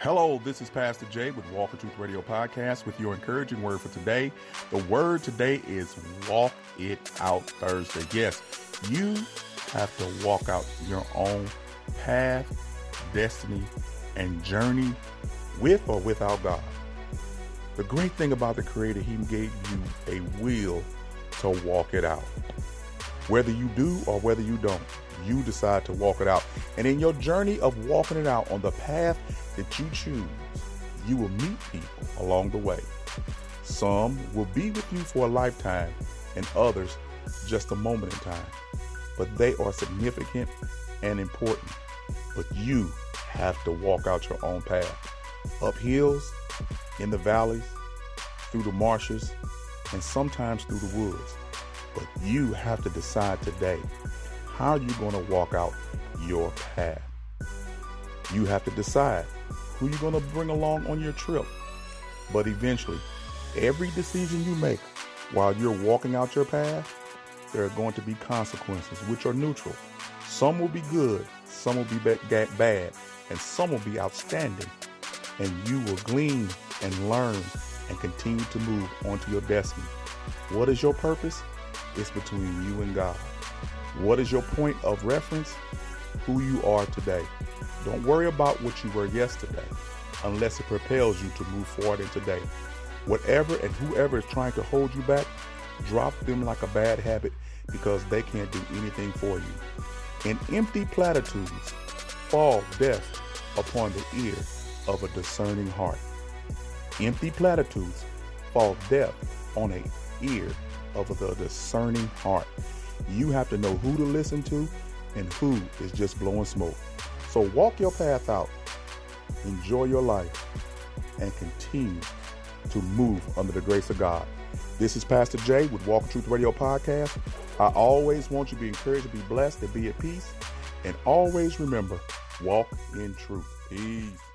Hello, this is Pastor Jay with Walk in Truth Radio Podcast with your encouraging word for today. The word today is Walk It Out Thursday. Yes, you have to walk out your own path, destiny, and journey with or without God. The great thing about the Creator, He gave you a will to walk it out. Whether you do or whether you don't, you decide to walk it out. And in your journey of walking it out on the path that you choose, you will meet people along the way. Some will be with you for a lifetime, and others just a moment in time. But they are significant and important. But you have to walk out your own path up hills, in the valleys, through the marshes, and sometimes through the woods. But you have to decide today how you're going to walk out your path? You have to decide who you're going to bring along on your trip. But eventually, every decision you make while you're walking out your path, there are going to be consequences which are neutral. Some will be good, some will be bad, and some will be outstanding. And you will glean and learn and continue to move onto your destiny. What is your purpose? It's between you and God. What is your point of reference? Who you are today. Don't worry about what you were yesterday unless it propels you to move forward in today. Whatever and whoever is trying to hold you back, drop them like a bad habit because they can't do anything for you. In empty platitudes fall deaf upon the ear of a discerning heart. Empty platitudes fall deaf on a ear of the discerning heart. You have to know who to listen to and who is just blowing smoke. So walk your path out, enjoy your life, and continue to move under the grace of God. This is Pastor Jay with Walk Truth Radio Podcast. I always want you to be encouraged, to be blessed, to be at peace, and always remember, walk in truth. Peace.